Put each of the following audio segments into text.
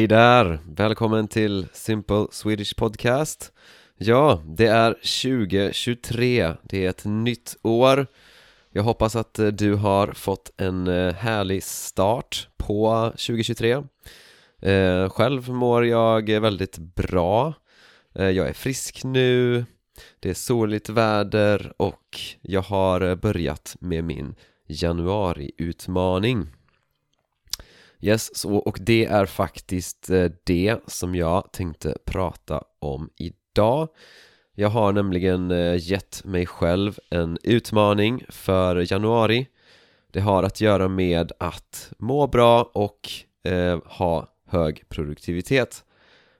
Hej där! Välkommen till Simple Swedish Podcast. Ja, det är 2023, det är ett nytt år. Jag hoppas att eh, du har fått en eh, härlig start på 2023 eh, Själv mår jag väldigt bra. Jag är frisk nu. Det är soligt väder och jag har börjat med min januariutmaning. Yes, så, och det är faktiskt eh, det som jag tänkte prata om idag. Jag har nämligen eh, gett mig själv en utmaning för januari. Det har att göra med att må bra och eh, ha hög produktivitet.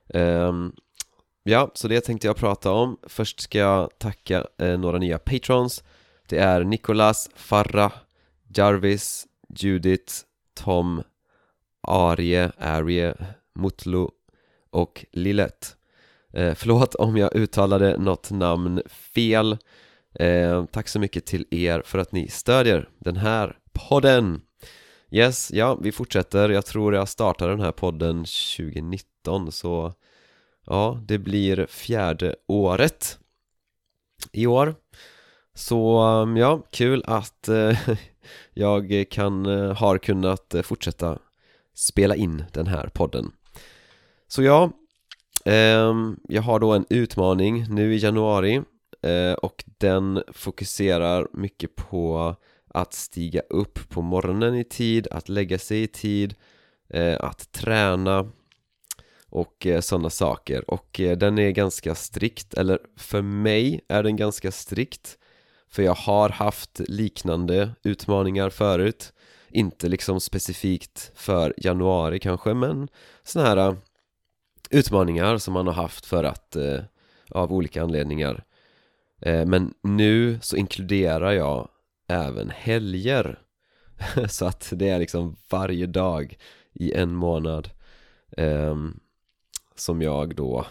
Eh, Ja, så det tänkte jag prata om. Först ska jag tacka eh, några nya patrons. Det är Nicolas, Farra, Jarvis, Judith, Tom, Arie, Arie, Mutlu och Lillet eh, Förlåt om jag uttalade något namn fel. Eh, Tack så mycket till er för att ni stödjer den här podden. Yes, ja, vi fortsätter. Jag tror jag startade den här podden 2019 så Ja, det blir fjärde året i år. Så mm, ja, kul att eh, jag kan, eh, har kunnat eh, fortsätta spela in den här podden. Så ja, eh, jag har då en utmaning nu i januari eh, och den fokuserar mycket på att stiga upp på morgonen i tid, att lägga sig i tid, eh, att träna och eh, sådana saker. Och eh, den är ganska strikt, eller för mig är den ganska strikt för jag har haft liknande utmaningar förut inte liksom specifikt för januari kanske men sådana här eh, utmaningar som man har haft för att eh, av olika anledningar. Eh, men nu så inkluderar jag även helger. Så att det är liksom varje dag i en månad eh, som jag då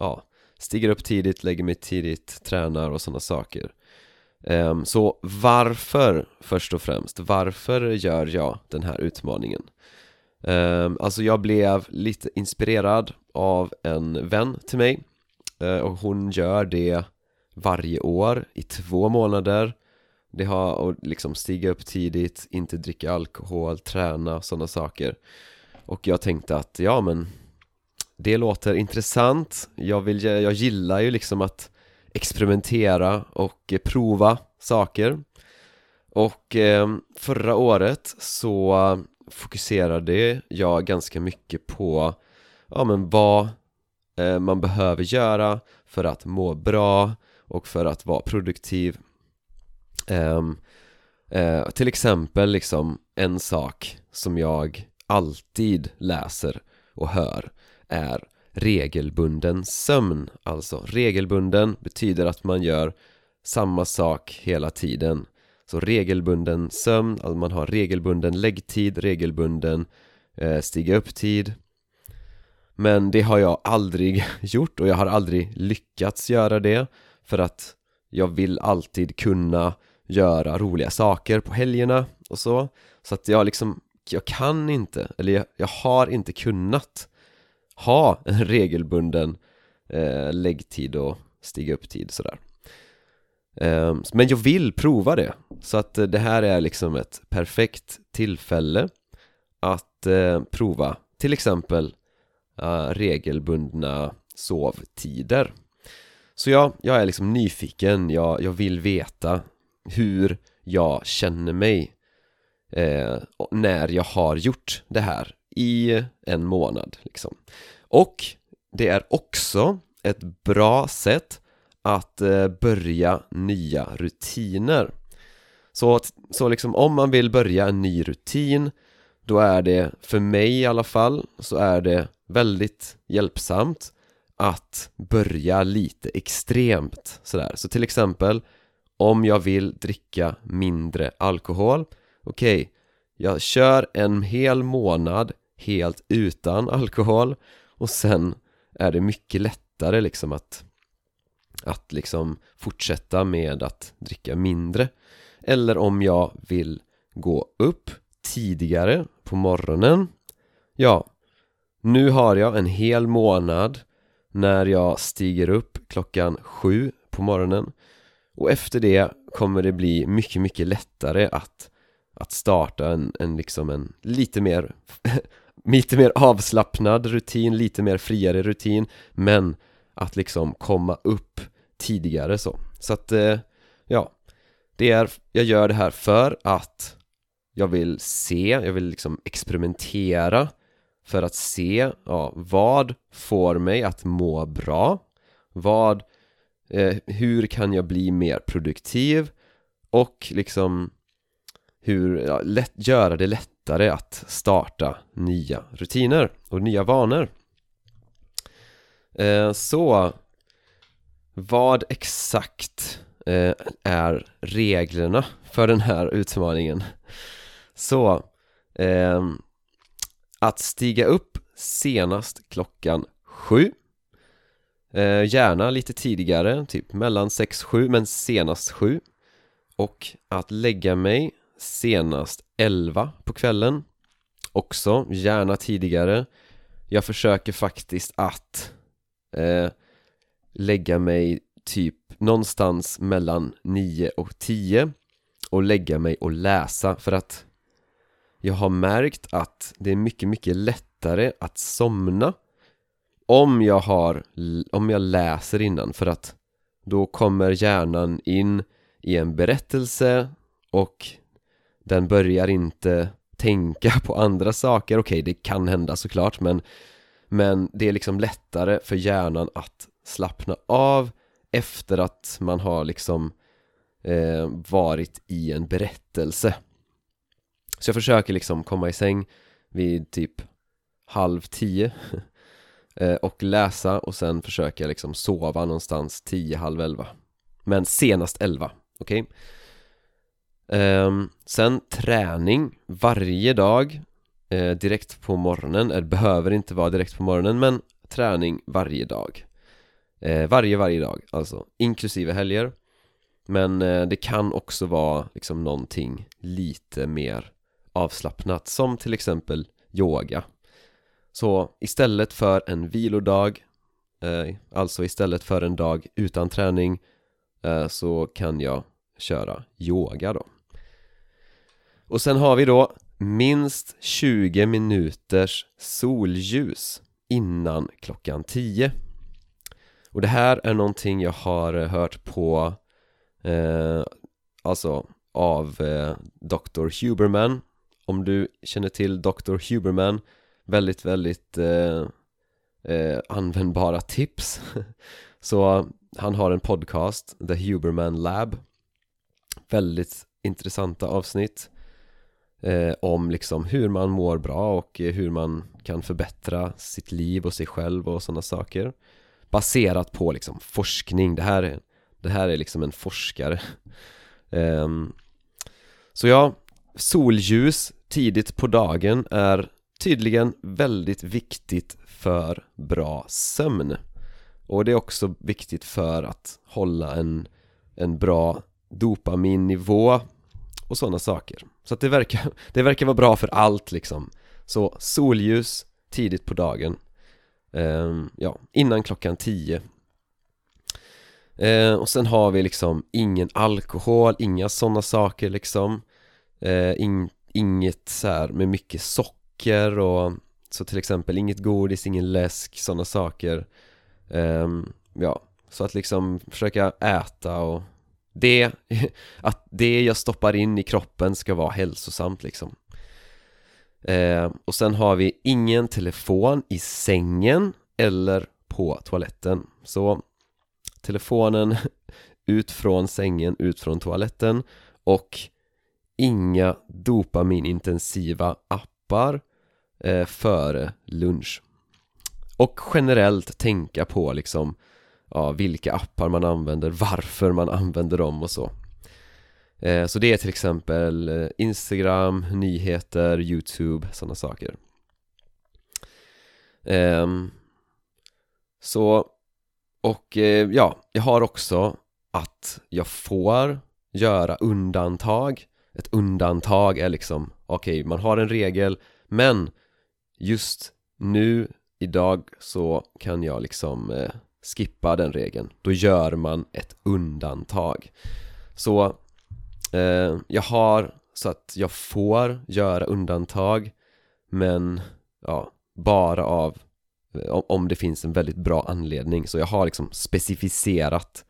ja, stiger upp tidigt, lägger mig tidigt, tränar och sådana saker. Ehm, så varför, först och främst, varför gör jag den här utmaningen? Ehm, alltså jag blev lite inspirerad av en vän till mig eh, och hon gör det varje år i två månader. Det har att liksom stiga upp tidigt, inte dricka alkohol, träna, sådana saker. Och jag tänkte att ja men det låter intressant. Jag, vill, jag gillar ju liksom att experimentera och eh, prova saker. Och ehm, förra året så fokuserade jag ganska mycket på ja, men vad eh, man behöver göra för att må bra och för att vara produktiv. Ehm, eh, till exempel liksom en sak som jag alltid läser och hör är regelbunden sömn. Alltså regelbunden betyder att man gör samma sak hela tiden. Så regelbunden sömn, alltså man har regelbunden läggtid, regelbunden eh, stiga upp-tid Men det har jag aldrig gjort och jag har aldrig lyckats göra det För att jag vill alltid kunna göra roliga saker på helgerna och så. Så att jag liksom, jag kan inte, eller jag, jag har inte kunnat ha en regelbunden eh, läggtid och stiga upp-tid sådär. Eh, Men jag vill prova det. Så att eh, det här är liksom ett perfekt tillfälle att eh, prova till exempel eh, regelbundna sovtider. Så ja, jag är liksom nyfiken, jag, jag vill veta hur jag känner mig eh, när jag har gjort det här i en månad liksom. Och det är också ett bra sätt att eh, börja nya rutiner. Så, så liksom om man vill börja en ny rutin då är det, för mig i alla fall, så är det väldigt hjälpsamt att börja lite extremt sådär. Så till exempel om jag vill dricka mindre alkohol Okej, okay, jag kör en hel månad helt utan alkohol och sen är det mycket lättare liksom att att liksom fortsätta med att dricka mindre. Eller om jag vill gå upp tidigare på morgonen. Ja, Nu har jag en hel månad när jag stiger upp klockan sju på morgonen. Och efter det kommer det bli mycket, mycket lättare att, att starta en, en liksom en lite mer lite mer avslappnad rutin, lite mer friare rutin men att liksom komma upp tidigare så så att eh, ja det är, jag gör det här för att jag vill se, jag vill liksom experimentera för att se, ja, vad får mig att må bra? Vad, eh, hur kan jag bli mer produktiv? Och liksom hur, ja, lätt, göra det lättare att starta nya rutiner och nya vanor eh, Så vad exakt eh, är reglerna för den här utmaningen? Så eh, att stiga upp senast klockan sju Gärna lite tidigare, typ mellan 6-7 men senast 7 Och att lägga mig senast 11 på kvällen. Också gärna tidigare. Jag försöker faktiskt att eh, lägga mig typ någonstans mellan 9 och 10 och lägga mig och läsa för att jag har märkt att det är mycket, mycket lättare att somna om jag har, om jag läser innan för att då kommer hjärnan in i en berättelse och den börjar inte tänka på andra saker, okej okay, det kan hända såklart men men det är liksom lättare för hjärnan att slappna av efter att man har liksom eh, varit i en berättelse så jag försöker liksom komma i säng vid typ halv tio eh, och läsa och sen försöker jag liksom sova någonstans tio, halv elva men senast elva, okej? Okay? Um, sen träning varje dag eh, direkt på morgonen, det behöver inte vara direkt på morgonen men träning varje dag. Eh, Varje, varje dag, alltså inklusive helger. Men eh, det kan också vara liksom någonting lite mer avslappnat som till exempel yoga. Så istället för en vilodag eh, Alltså istället för en dag utan träning eh, Så kan jag köra yoga då. Och sen har vi då minst 20 minuters solljus innan klockan 10 Och det här är någonting jag har eh, hört på eh, Alltså av eh, Dr. Huberman om du känner till Dr. Huberman Väldigt, väldigt eh, eh, användbara tips Så han har en podcast, The Huberman Lab Väldigt intressanta avsnitt eh, Om liksom hur man mår bra och eh, hur man kan förbättra sitt liv och sig själv och sådana saker. Baserat på liksom forskning, det här är, det här är liksom en forskare. Eh, Så ja, solljus tidigt på dagen är tydligen väldigt viktigt för bra sömn. Och det är också viktigt för att hålla en, en bra dopaminnivå och sådana saker. Så att det verkar, det verkar vara bra för allt liksom. Så solljus tidigt på dagen. Ehm, ja, innan klockan 10 ehm, och sen har vi liksom ingen alkohol, inga sådana saker liksom. Ehm, in, inget så här med mycket socker och så till exempel inget godis, ingen läsk, sådana saker. Ehm, ja, så att liksom försöka äta och det, att det jag stoppar in i kroppen ska vara hälsosamt liksom. Eh, Och sen har vi ingen telefon i sängen eller på toaletten. Så telefonen ut från sängen, ut från toaletten och inga dopaminintensiva appar eh, före lunch. Och generellt tänka på liksom ja, vilka appar man använder, varför man använder dem och så. Eh, så det är till exempel eh, Instagram, nyheter, Youtube, sådana saker. Ehm, så och eh, ja, jag har också att jag får göra undantag. Ett undantag är liksom okej, okay, man har en regel men just nu, idag, så kan jag liksom eh, skippa den regeln. Då gör man ett undantag. Så eh, jag har så att jag får göra undantag Men ja, bara av eh, om det finns en väldigt bra anledning. Så jag har liksom specificerat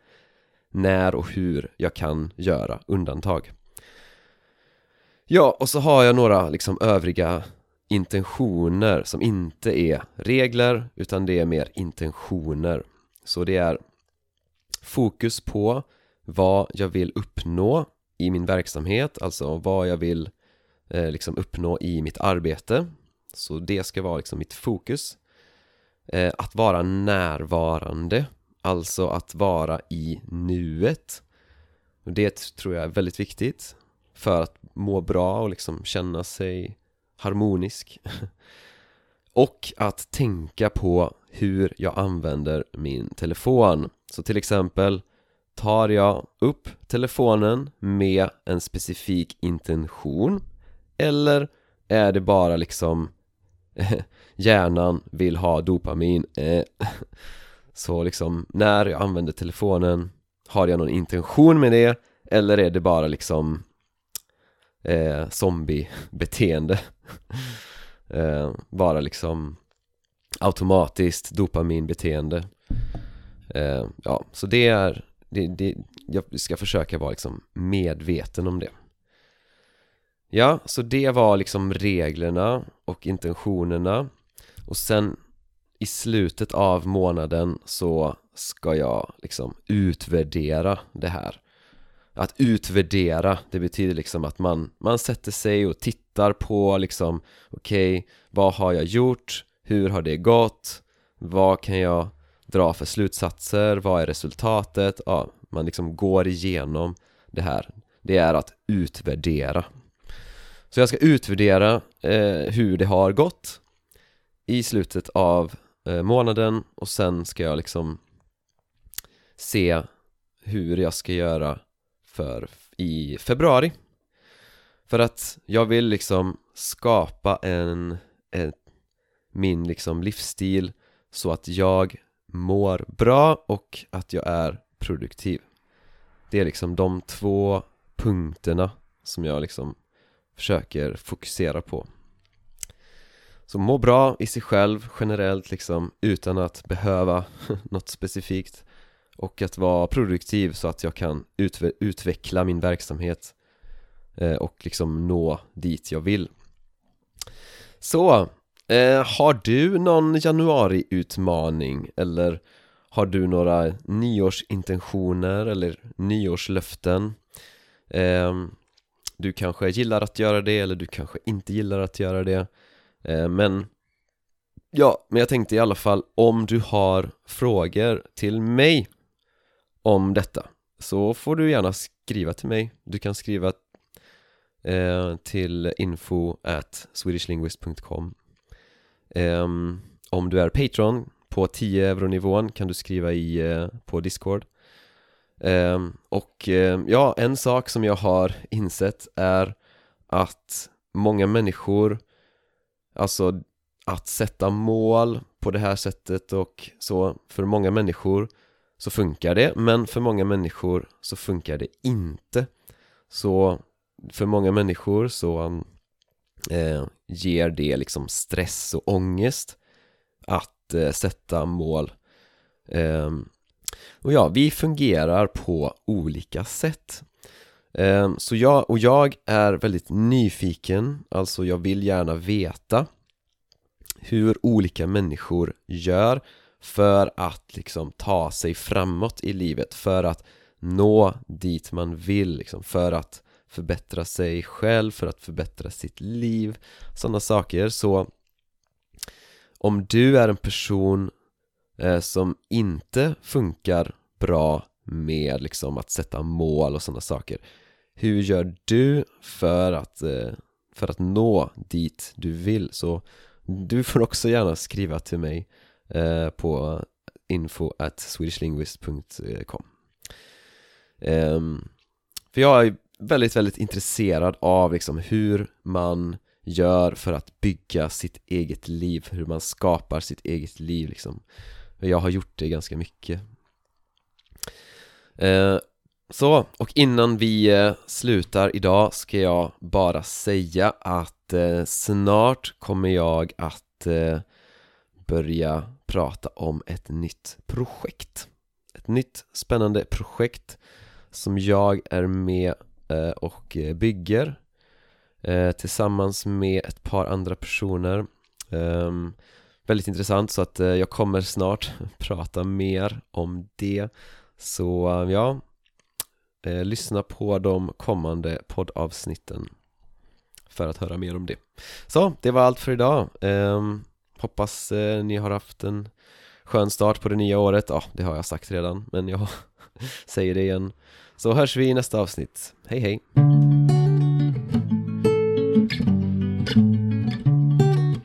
när och hur jag kan göra undantag. Ja, och så har jag några liksom övriga intentioner som inte är regler utan det är mer intentioner. Så det är fokus på vad jag vill uppnå i min verksamhet, alltså vad jag vill eh, liksom uppnå i mitt arbete. Så det ska vara liksom mitt fokus. Eh, Att vara närvarande, alltså att vara i nuet. Och Det tror jag är väldigt viktigt för att må bra och liksom känna sig harmonisk. och att tänka på hur jag använder min telefon. Så till exempel tar jag upp telefonen med en specifik intention eller är det bara liksom hjärnan vill ha dopamin? Eh, så liksom när jag använder telefonen har jag någon intention med det eller är det bara liksom eh, zombiebeteende? eh, vara liksom automatiskt dopaminbeteende. Eh, Ja, så det är det, det, Jag ska försöka vara liksom medveten om det. Ja, så det var liksom reglerna och intentionerna. Och sen i slutet av månaden så ska jag liksom utvärdera det här att utvärdera, det betyder liksom att man, man sätter sig och tittar på liksom Okej, okay, vad har jag gjort? Hur har det gått? Vad kan jag dra för slutsatser? Vad är resultatet? Ja, man liksom går igenom det här Det är att utvärdera Så jag ska utvärdera eh, hur det har gått I slutet av eh, månaden och sen ska jag liksom se hur jag ska göra för i februari. För att jag vill liksom skapa en, en min liksom livsstil så att jag mår bra och att jag är produktiv. Det är liksom de två punkterna som jag liksom försöker fokusera på. Så må bra i sig själv generellt liksom utan att behöva något specifikt och att vara produktiv så att jag kan utve utveckla min verksamhet eh, och liksom nå dit jag vill Så, eh, har du någon januariutmaning eller har du några nyårsintentioner eller nyårslöften? Eh, du kanske gillar att göra det eller du kanske inte gillar att göra det eh, Men Ja, men jag tänkte i alla fall om du har frågor till mig om detta så får du gärna skriva till mig. Du kan skriva eh, till info at swedishlinguist.com eh, Om du är Patreon på 10 euro nivån kan du skriva i, eh, på Discord. Eh, Och eh, ja, en sak som jag har insett är att många människor Alltså att sätta mål på det här sättet och så för många människor så funkar det men för många människor så funkar det inte. Så för många människor så eh, ger det liksom stress och ångest att eh, sätta mål. Eh, och ja, vi fungerar på olika sätt. Eh, så jag, och jag är väldigt nyfiken, alltså jag vill gärna veta hur olika människor gör för att liksom ta sig framåt i livet, för att nå dit man vill, liksom, för att förbättra sig själv, för att förbättra sitt liv, sådana saker. Så om du är en person eh, som inte funkar bra med liksom att sätta mål och sådana saker Hur gör du för att, eh, för att nå dit du vill? Så du får också gärna skriva till mig Eh, på info at swedishlinguist.com ehm, För jag är väldigt, väldigt intresserad av liksom hur man gör för att bygga sitt eget liv, hur man skapar sitt eget liv liksom. Jag har gjort det ganska mycket. Eh, Så, och innan vi eh, slutar idag ska jag bara säga att eh, snart kommer jag att eh, börja prata om ett nytt projekt. Ett nytt spännande projekt som jag är med eh, och bygger eh, tillsammans med ett par andra personer. Ehm, väldigt intressant så att eh, jag kommer snart prata mer om det. Så ja, lyssna på de kommande poddavsnitten för att höra mer om det. Så, det var allt för idag. Um, Hoppas eh, ni har haft en skön start på det nya året. Ja, det har jag sagt redan, men jag säger det igen. Så hörs vi i nästa avsnitt. Hej hej!